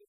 is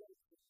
Thank